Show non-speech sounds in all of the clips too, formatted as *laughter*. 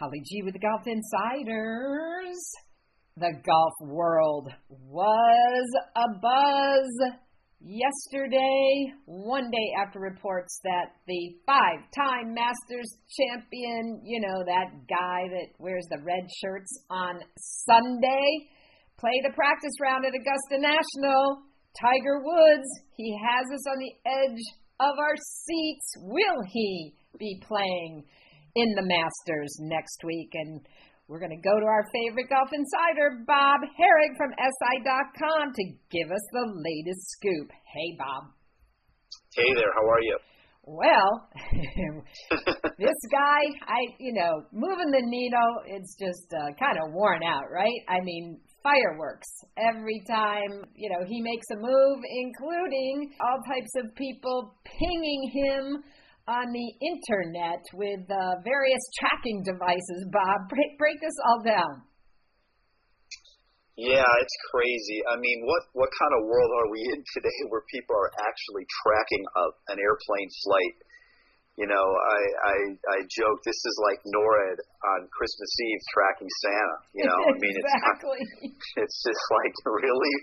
Holly G with the Golf Insiders. The golf world was a buzz yesterday, one day after reports that the five time Masters champion, you know, that guy that wears the red shirts on Sunday, played a practice round at Augusta National. Tiger Woods, he has us on the edge of our seats. Will he be playing in the Masters next week? And we're going to go to our favorite golf insider, Bob Harig from SI.com, to give us the latest scoop. Hey, Bob. Hey there, how are you? Well, *laughs* this guy, I, you know, moving the needle, it's just uh, kind of worn out, right? I mean, fireworks every time, you know, he makes a move, including all types of people pinging him on the internet with uh, various tracking devices. Bob, break, break this all down. Yeah, it's crazy. I mean, what what kind of world are we *laughs* in today where people are actually tracking a, an airplane flight? You know, I, I I joke this is like NORAD on Christmas Eve tracking Santa. You know, I mean, *laughs* exactly. it's *laughs* it's just like really,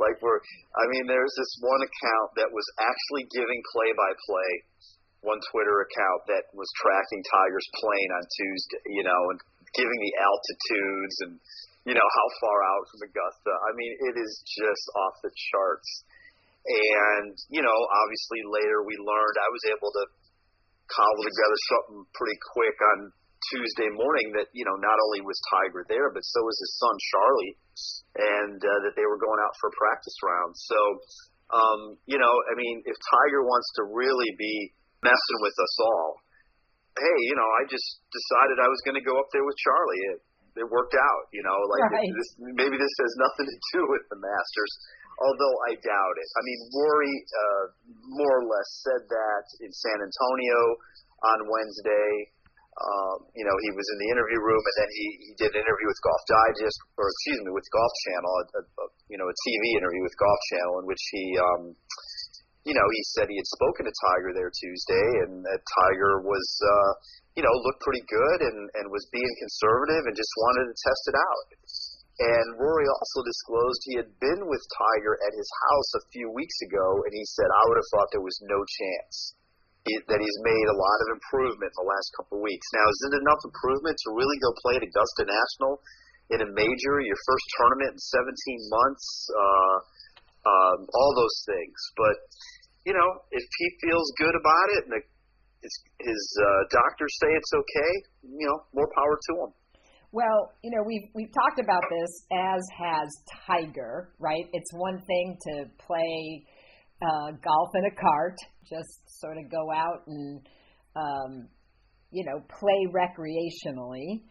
like we're. I mean, there's this one account that was actually giving play by play one Twitter account that was tracking Tiger's plane on Tuesday, you know, and giving the altitudes and you know how far out from Augusta. I mean, it is just off the charts. And you know, obviously later we learned I was able to cobble together something pretty quick on Tuesday morning that you know not only was Tiger there, but so was his son Charlie, and uh, that they were going out for a practice round. So, um, you know, I mean, if Tiger wants to really be messing with us all. Hey, you know, I just decided I was going to go up there with Charlie. It, it worked out, you know, like right. this, maybe this has nothing to do with the Masters, although I doubt it. I mean, Rory uh, more or less said that in San Antonio on Wednesday. Um, you know, he was in the interview room, and then he, he did an interview with Golf Digest, or excuse me, with Golf Channel, a, a, you know, a TV interview with Golf Channel, in which he um, you know, he said he had spoken to Tiger there Tuesday, and that Tiger was, uh, you know, looked pretty good and, and was being conservative and just wanted to test it out. And Rory also disclosed he had been with Tiger at his house a few weeks ago, and he said, I would have thought there was no chance that he's made a lot of improvement in the last couple of weeks. Now, is it enough improvement to really go play at Augusta National in a major, your first tournament in 17 months? Uh, um, all those things. But you know, if he feels good about it and the, his, his uh, doctors say it's okay, you know, more power to him. Well, you know, we've we've talked about this as has Tiger, right? It's one thing to play uh, golf in a cart, just sort of go out and um, you know play recreationally.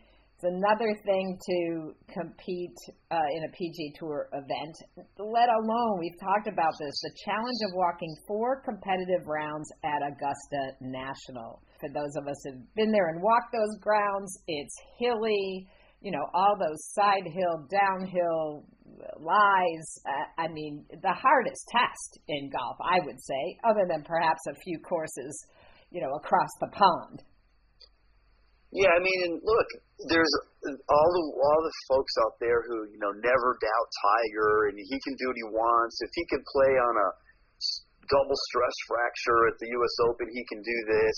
Another thing to compete uh, in a PGA Tour event, let alone, we've talked about this, the challenge of walking four competitive rounds at Augusta National. For those of us who've been there and walked those grounds, it's hilly, you know, all those side hill, downhill lies. Uh, I mean, the hardest test in golf, I would say, other than perhaps a few courses, you know, across the pond. Yeah, I mean, look, there's all the all the folks out there who you know never doubt Tiger, and he can do what he wants. If he can play on a double stress fracture at the U.S. Open, he can do this.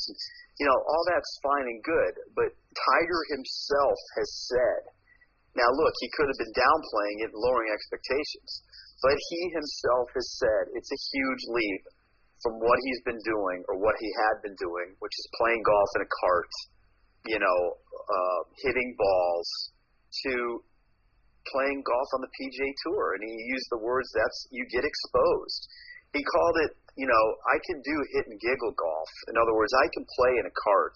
You know, all that's fine and good, but Tiger himself has said. Now, look, he could have been downplaying it lowering expectations, but he himself has said it's a huge leap from what he's been doing or what he had been doing, which is playing golf in a cart you know, uh, hitting balls to playing golf on the PGA Tour, and he used the words "that's you get exposed." He called it, you know, I can do hit and giggle golf. In other words, I can play in a cart,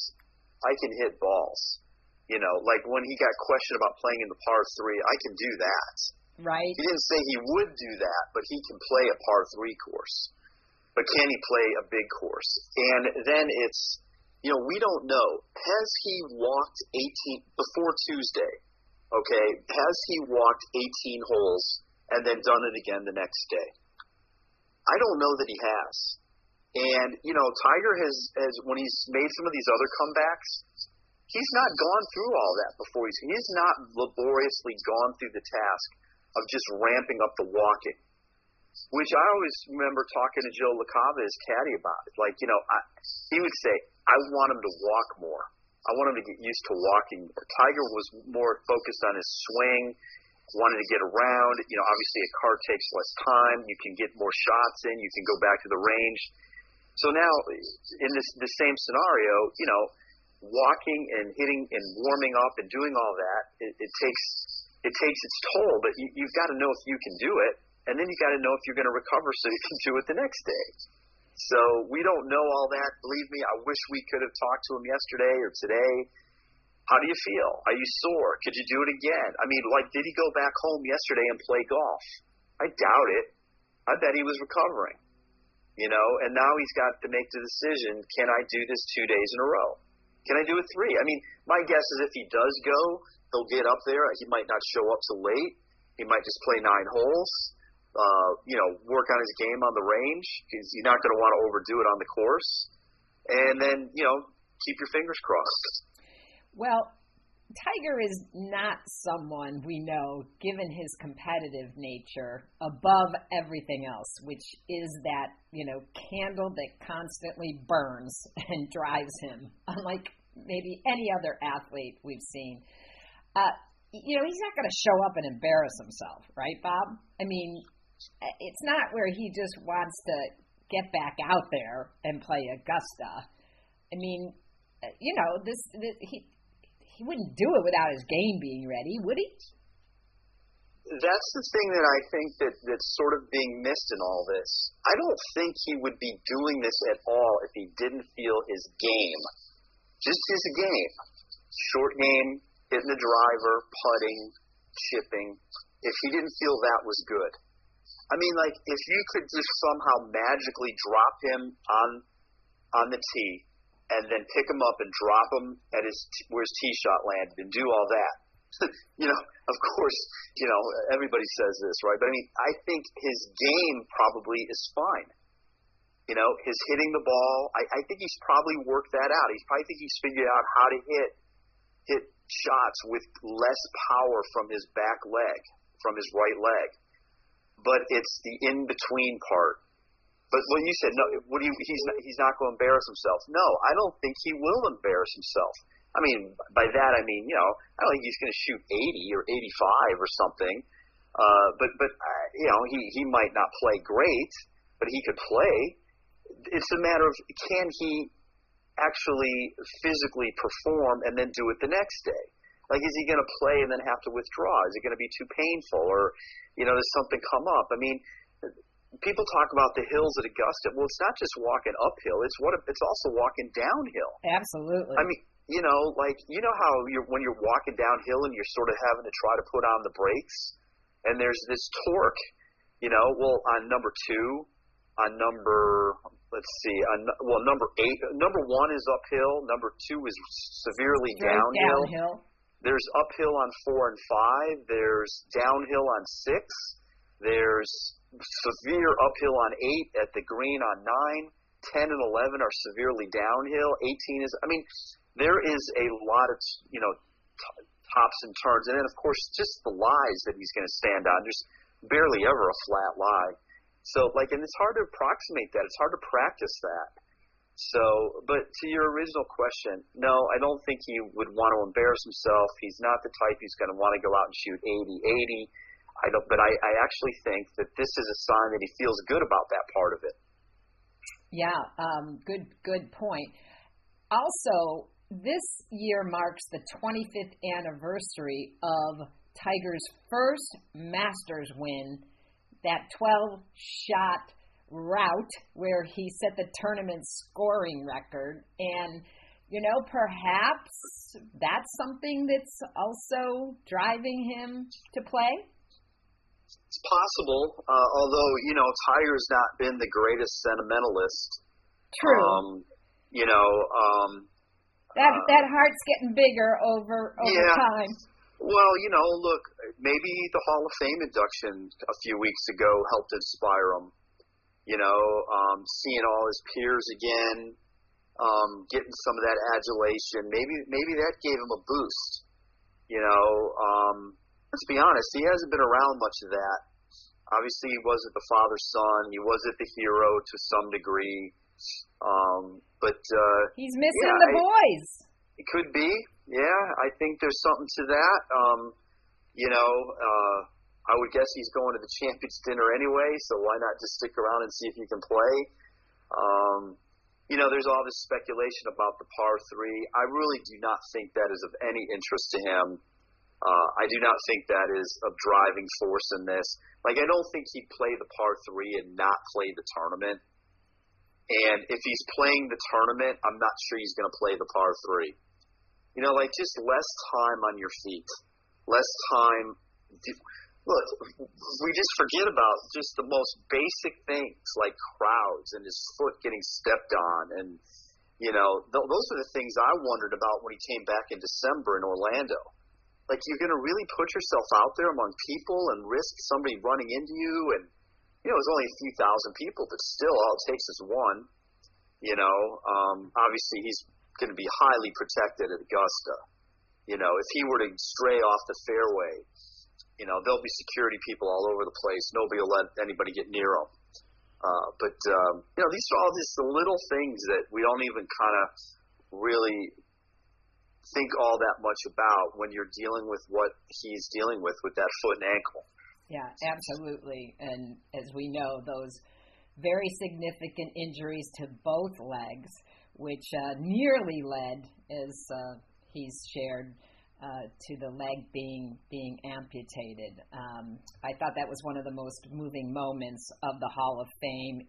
I can hit balls. You know, like when he got questioned about playing in the par three, I can do that. Right. He didn't say he would do that, but he can play a par three course. But can he play a big course? And then it's you know, we don't know. Has he walked 18 before Tuesday? Okay, has he walked 18 holes and then done it again the next day? I don't know that he has. And you know, Tiger has has when he's made some of these other comebacks, He's not gone through all that before. He's, he's not laboriously gone through the task of just ramping up the walking, which I always remember talking to Joe LaCava, his caddy, about. Like, you know, I, he would say, I want him to walk more. I want him to get used to walking more. Tiger was more focused on his swing, wanted to get around. You know, obviously a cart takes less time. You can get more shots in. You can go back to the range. So now, in this the same scenario, you know, walking and hitting and warming up and doing all that, it, it takes it takes its toll. But you, you've got to know if you can do it, and then you got to know if you're going to recover so you can do it the next day. So we don't know all that. Believe me, I wish we could have talked to him yesterday or today. How do you feel? Are you sore? Could you do it again? I mean, like, did he go back home yesterday and play golf? I doubt it. I bet he was recovering. You know, and now he's got to make the decision: Can I do this two days in a row? Can I do it three? I mean, my guess is if he does go, he'll get up there. He might not show up till late. He might just play nine holes. Uh, you know, work on his game on the range because you're not going to want to overdo it on the course. And then, you know, keep your fingers crossed. Well, Tiger is not someone we know, given his competitive nature, above everything else, which is that, you know, candle that constantly burns *laughs* and drives him, unlike maybe any other athlete we've seen. Uh, you know, he's not going to show up and embarrass himself, right, Bob? I mean, it's not where he just wants to get back out there and play Augusta. I mean, you know, this, this he he wouldn't do it without his game being ready, would he? That's the thing that I think that that's sort of being missed in all this. I don't think he would be doing this at all if he didn't feel his game, just his game, short game, hitting the driver, putting, chipping. If he didn't feel that was good, I mean, like if you could just somehow magically drop him on on the tee and then pick him up and drop him at his where his tee shot landed and do all that. *laughs* you know, of course, you know everybody says this, right? But I mean, I think his game probably is fine. You know, his hitting the ball, I, I think he's probably worked that out. He's probably think he's figured out how to hit hit shots with less power from his back leg, from his right leg. But it's the in between part but when you said no, what do you? He's not, he's not going to embarrass himself. No, I don't think he will embarrass himself. I mean, by that I mean, you know, I don't think he's going to shoot 80 or 85 or something. Uh, but but uh, you know, he he might not play great, but he could play. It's a matter of can he actually physically perform and then do it the next day. Like, is he going to play and then have to withdraw? Is it going to be too painful, or you know, does something come up? I mean, people talk about the hills at Augusta. Well, it's not just walking uphill; it's what it's also walking downhill. Absolutely. I mean, you know, like you know how you're when you're walking downhill and you're sort of having to try to put on the brakes, and there's this torque. You know, well, on number two, on number let's see, on well, number eight, number one is uphill. Number two is severely downhill. downhill. There's uphill on four and five. There's downhill on six. There's severe uphill on eight, at the green on nine. 10 and 11 are severely downhill. 18 is, I mean, there is a lot of, you know, t- tops and turns. And then, of course, just the lies that he's going to stand on. There's barely ever a flat lie. So, like, and it's hard to approximate that. It's hard to practice that. So, but to your original question, no, I don't think he would want to embarrass himself. He's not the type who's going to want to go out and shoot 80 80. I don't, but I, I actually think that this is a sign that he feels good about that part of it. Yeah, um, good, good point. Also, this year marks the 25th anniversary of Tiger's first Masters win, that 12 shot route where he set the tournament scoring record. And, you know, perhaps that's something that's also driving him to play. It's possible, uh, although you know Tiger's not been the greatest sentimentalist. True. Um, you know, um, that uh, that heart's getting bigger over over yeah. time. Well, you know, look, maybe the Hall of Fame induction a few weeks ago helped inspire him. You know, um, seeing all his peers again, um, getting some of that adulation. Maybe maybe that gave him a boost. You know, um, let's be honest, he hasn't been around much of that. Obviously, he wasn't the father's son. He wasn't the hero to some degree. Um, but uh, he's missing yeah, the boys. It could be. Yeah, I think there's something to that. Um, you know, uh, I would guess he's going to the champions dinner anyway, so why not just stick around and see if he can play? Um, you know, there's all this speculation about the par three. I really do not think that is of any interest to him. Uh, I do not think that is a driving force in this. Like, I don't think he'd play the par three and not play the tournament. And if he's playing the tournament, I'm not sure he's going to play the par three. You know, like just less time on your feet, less time. Look, we just forget about just the most basic things like crowds and his foot getting stepped on, and you know, th- those are the things I wondered about when he came back in December in Orlando. Like, you're going to really put yourself out there among people and risk somebody running into you, and you know, it's only a few thousand people, but still, all it takes is one. You know, um, obviously he's going to be highly protected at Augusta. You know, if he were to stray off the fairway, you know, there'll be security people all over the place. Nobody will let anybody get near him. Uh, but um, you know, these are all just the little things that we don't even kind of really think all that much about when you're dealing with what he's dealing with with that foot and ankle. Yeah, absolutely. And as we know, those very significant injuries to both legs, which uh, nearly led, as uh, he's shared, uh, to the leg being being amputated. Um, I thought that was one of the most moving moments of the Hall of Fame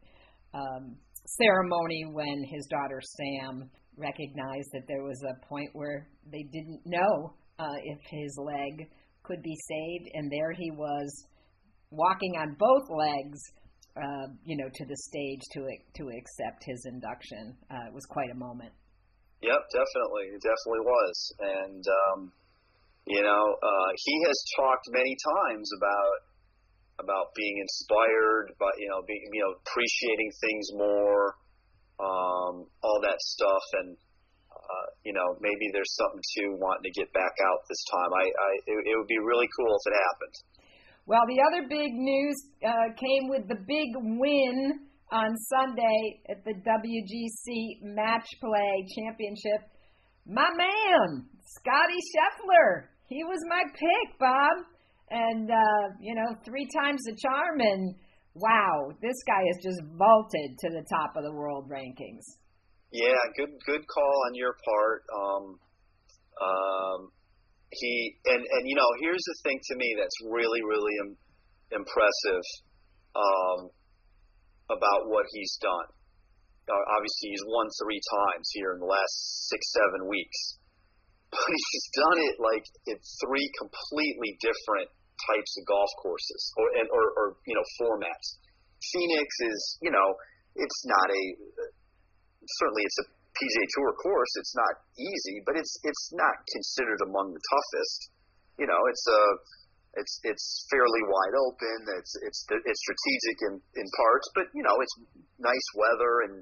um, ceremony when his daughter Sam recognized that there was a point where they didn't know uh, if his leg could be saved, and there he was walking on both legs. Uh, you know, to the stage to to accept his induction. Uh, it was quite a moment. Yep, definitely, it definitely was, and um, you know, uh, he has talked many times about about being inspired, but you know, being you know, appreciating things more, um, all that stuff, and uh, you know, maybe there's something to wanting to get back out this time. I, I it, it would be really cool if it happened. Well, the other big news uh, came with the big win on Sunday at the WGC Match Play Championship. My man, Scottie Scheffler. He was my pick, Bob. And, uh, you know, three times the charm. And wow, this guy has just vaulted to the top of the world rankings. Yeah, good good call on your part. Um, um, he and and you know here's the thing to me that's really really Im- impressive um, about what he's done. Uh, obviously, he's won three times here in the last six seven weeks but he's done it like in three completely different types of golf courses or and or, or you know formats. Phoenix is you know it's not a certainly it's a PGA Tour course. It's not easy, but it's it's not considered among the toughest. You know, it's a it's it's fairly wide open. It's it's it's strategic in in parts, but you know it's nice weather and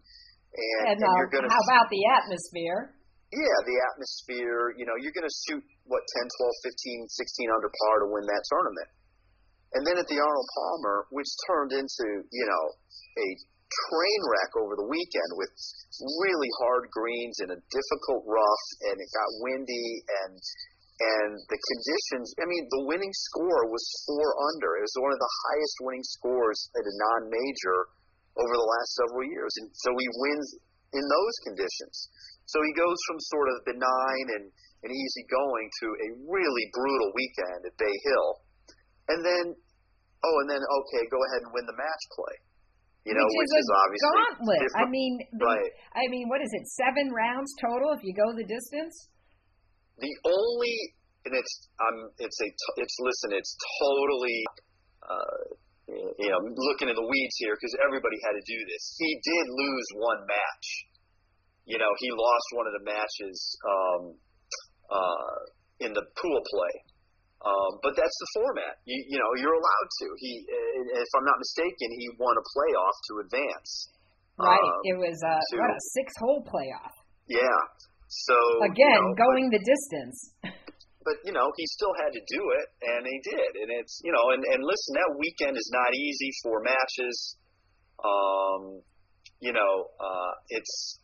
and, and, uh, you're gonna. How about the atmosphere? Yeah, the atmosphere, you know, you're going to shoot, what, 10, 12, 15, 16 under par to win that tournament. And then at the Arnold Palmer, which turned into, you know, a train wreck over the weekend with really hard greens and a difficult rough, and it got windy, and and the conditions. I mean, the winning score was four under. It was one of the highest winning scores at a non-major over the last several years, and so he wins in those conditions. So he goes from sort of benign and, and easy going to a really brutal weekend at Bay Hill. And then, oh, and then, okay, go ahead and win the match play. You know, which, which is, is, obviously gauntlet. Different. I mean, the, right. I mean, what is it? Seven rounds total if you go the distance. The only, and it's, um, it's a, it's listen, it's totally, uh, you know, looking in the weeds here because everybody had to do this. He did lose one match you know, he lost one of the matches um, uh, in the pool play. Um, but that's the format. You, you know, you're allowed to. He, if I'm not mistaken, he won a playoff to advance. Right. Um, it was a to, what a six hole playoff. Yeah. So again, you know, going but, the distance. *laughs* but you know, he still had to do it, and he did. And it's you know, and and listen, that weekend is not easy for matches. Um, you know, uh, it's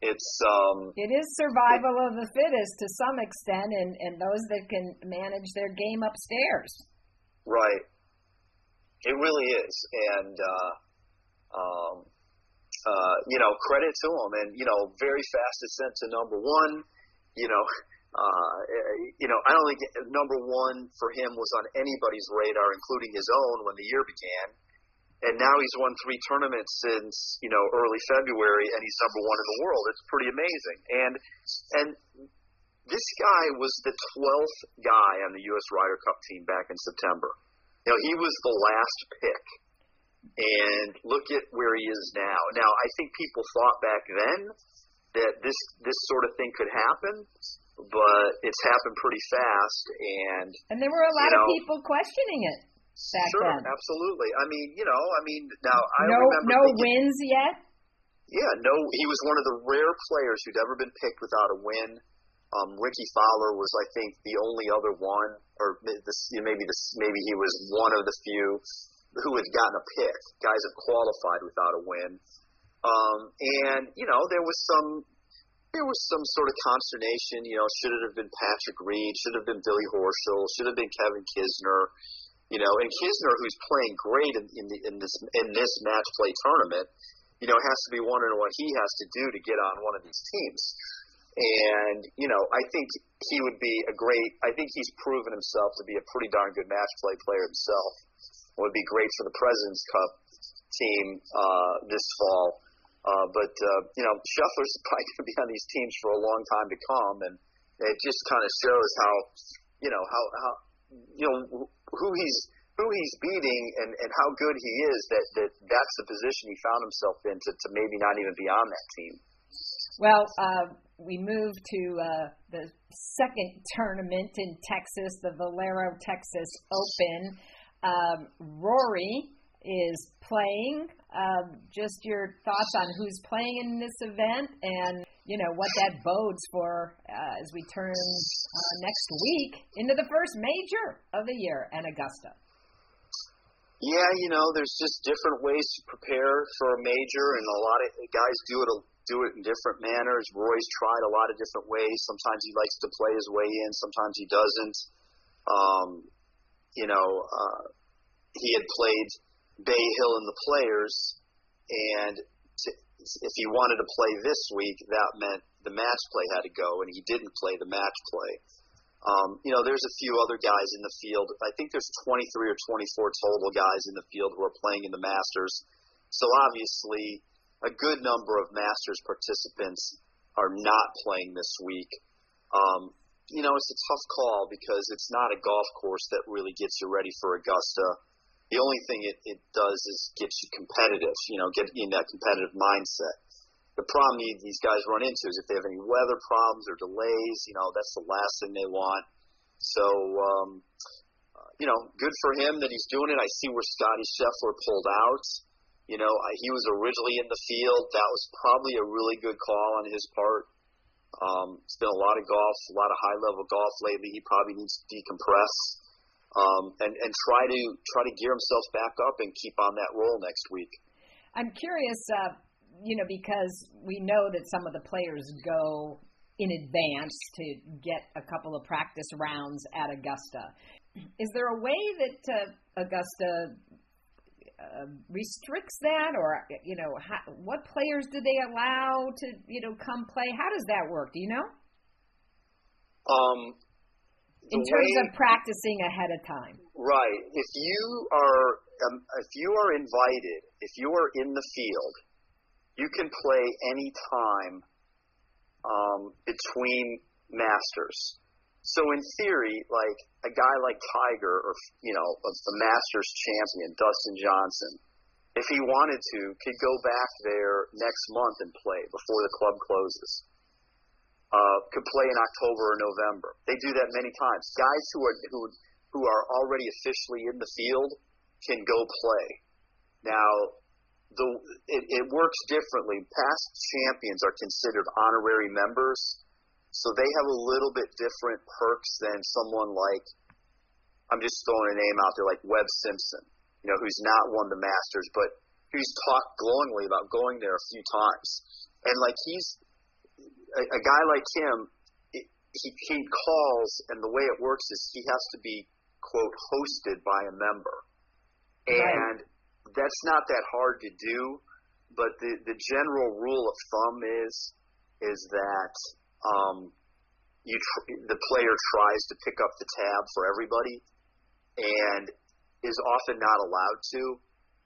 it's um it is survival it, of the fittest to some extent and and those that can manage their game upstairs. Right. It really is. And uh um uh you know credit to them and you know very fast ascent to number one. You know uh you know i don't think number one for him was on anybody's radar including his own when the year began and now he's won three tournaments since you know early February, and he's number one in the world. It's pretty amazing. And and this guy was the twelfth guy on the U.S. Ryder Cup team back in September. You know, he was the last pick, and look at where he is now. Now, I think people thought back then that this this sort of thing could happen, but it's happened pretty fast. And and there were a lot you know, of people questioning it back sure, then. absolutely. I mean, you know, I mean, now I no, remember no thinking, wins yet. Yeah, no. He was one of the rare players who'd ever been picked without a win. Um, Rickie Fowler was, I think, the only other one, or this, maybe this, maybe he was one of the few who had gotten a pick. Guys have qualified without a win. Um, and you know, there was some there was some sort of consternation. You know, should it have been Patrick Reed? Should it have been Billy Horschel? Should it have been Kevin Kisner? You know, and Kisner, who's playing great in, in, the, in this in this match play tournament, you know, has to be wondering what he has to do to get on one of these teams. And you know, I think he would be a great. I think he's proven himself to be a pretty darn good match play player himself. It would be great for the Presidents Cup team uh, this fall. Uh, but uh, you know, Scheffler's *laughs* probably going to be on these teams for a long time to come, and it just kind of shows how, you know, how how you know who he's who he's beating and, and how good he is that, that that's the position he found himself in to, to maybe not even be on that team. Well, uh, we move to uh, the second tournament in Texas, the Valero Texas Open. Um, Rory is playing. Um, just your thoughts on who's playing in this event and you know what that bodes for uh, as we turn uh, next week into the first major of the year and Augusta. Yeah, you know, there's just different ways to prepare for a major, and a lot of guys do it do it in different manners. Rory's tried a lot of different ways. Sometimes he likes to play his way in, sometimes he doesn't. Um, you know, uh, he had played Bay Hill in the Players, and to, if he wanted to play this week, that meant the match play had to go, and he didn't play the match play. Um, you know, there's a few other guys in the field. I think there's 23 or 24 total guys in the field who are playing in the Masters. So obviously, a good number of Masters participants are not playing this week. Um, you know, it's a tough call because it's not a golf course that really gets you ready for Augusta the only thing it, it does is get you competitive, you know, get in that competitive mindset. The problem these guys run into is if they have any weather problems or delays, you know, that's the last thing they want. So, um, uh, you know, good for him that he's doing it. I see where Scottie Scheffler pulled out. You know, I, he was originally in the field. That was probably a really good call on his part. Um, it's been a lot of golf, a lot of high level golf lately. He probably needs to decompress um, and and try to try to gear himself back up and keep on that roll next week. I'm curious, uh, you know, because we know that some of the players go in advance to get a couple of practice rounds at Augusta. Is there a way that uh, Augusta uh, restricts that, or you know, how, what players do they allow to you know come play? How does that work? Do you know? Um, in terms way, of practicing ahead of time. Right. If you are um, if you are invited, if you are in the field, you can play any time um, between masters. So in theory, like a guy like Tiger or you know the Masters champion Dustin Johnson, if he wanted to, could go back there next month and play before the club closes uh, could play in October or November. They do that many times. Guys who are who who are already officially in the field can go play. Now, the it, it works differently. Past champions are considered honorary members, so they have a little bit different perks than someone like I'm just throwing a name out there like Webb Simpson, you know, who's not won the Masters, but who's talked glowingly about going there a few times. And like he's a, a guy like him, it, he he calls, and the way it works is he has to be quote hosted by a member, and right that's not that hard to do, but the the general rule of thumb is is that um, you tr- the player tries to pick up the tab for everybody, and is often not allowed to.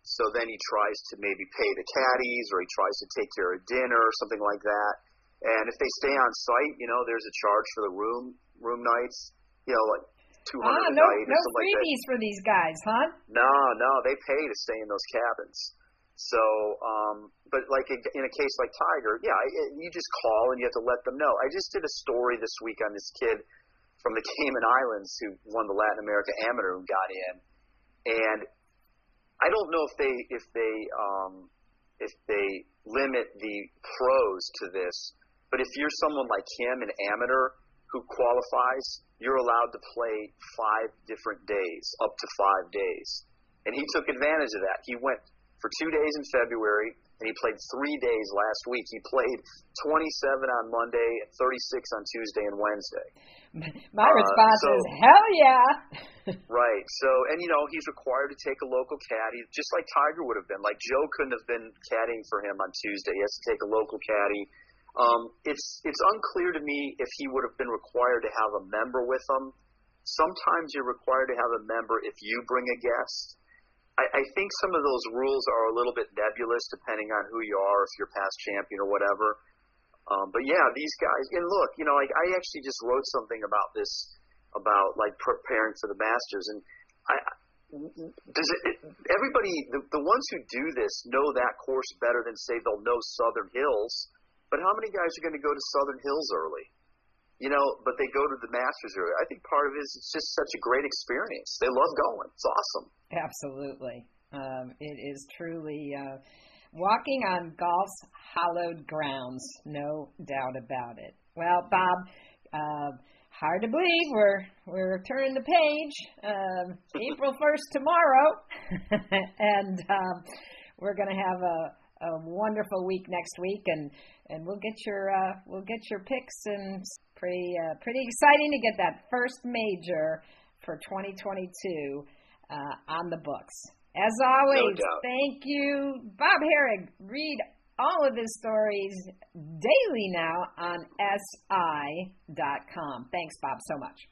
So then he tries to maybe pay the caddies, or he tries to take care of dinner, or something like that. And if they stay on site, you know, there's a charge for the room room nights. You know, like two hundred ah, no, a night no or something freebies like that. for these guys, huh? No, no, they pay to stay in those cabins. So, um, but like in a case like Tiger, yeah, you just call and you have to let them know. I just did a story this week on this kid from the *laughs* Cayman Islands who won the Latin America Amateur and got in, and I don't know if they if they um, if they limit the pros to this, but if you're someone like him, an amateur who qualifies, you're allowed to play five different days, up to five days. And he took advantage of that. He went for two days in February, and he played three days last week. He played 27 on Monday, and 36 on Tuesday and Wednesday. *laughs* My uh, response so, is hell yeah. *laughs* right. So, and you know, he's required to take a local caddy, just like Tiger would have been. Like Joe couldn't have been caddying for him on Tuesday. He has to take a local caddy. Um, it's it's unclear to me if he would have been required to have a member with him. Sometimes you're required to have a member if you bring a guest. I, I think some of those rules are a little bit nebulous depending on who you are, if you're past champion or whatever. Um, but yeah, these guys. And look, you know, like I actually just wrote something about this about like preparing for the Masters, and I does it, everybody the, the ones who do this know that course better than say they'll know Southern Hills but how many guys are going to go to Southern Hills early? You know, but they go to the Masters early. I think part of it is it's just such a great experience. They love going. It's awesome. Absolutely. Um, it is truly uh, walking on golf's hallowed grounds, no doubt about it. Well, Bob, uh, hard to believe we're we're turning the page. Um, *laughs* April first tomorrow, *laughs* and um, we're going to have a, a wonderful week next week, and and we'll get your uh, we'll get your picks and pretty uh, pretty exciting to get that first major for 2022 uh, on the books. As always, no thank you, Bob Harig. Read all of his stories daily now on si.com. Thanks, Bob, so much.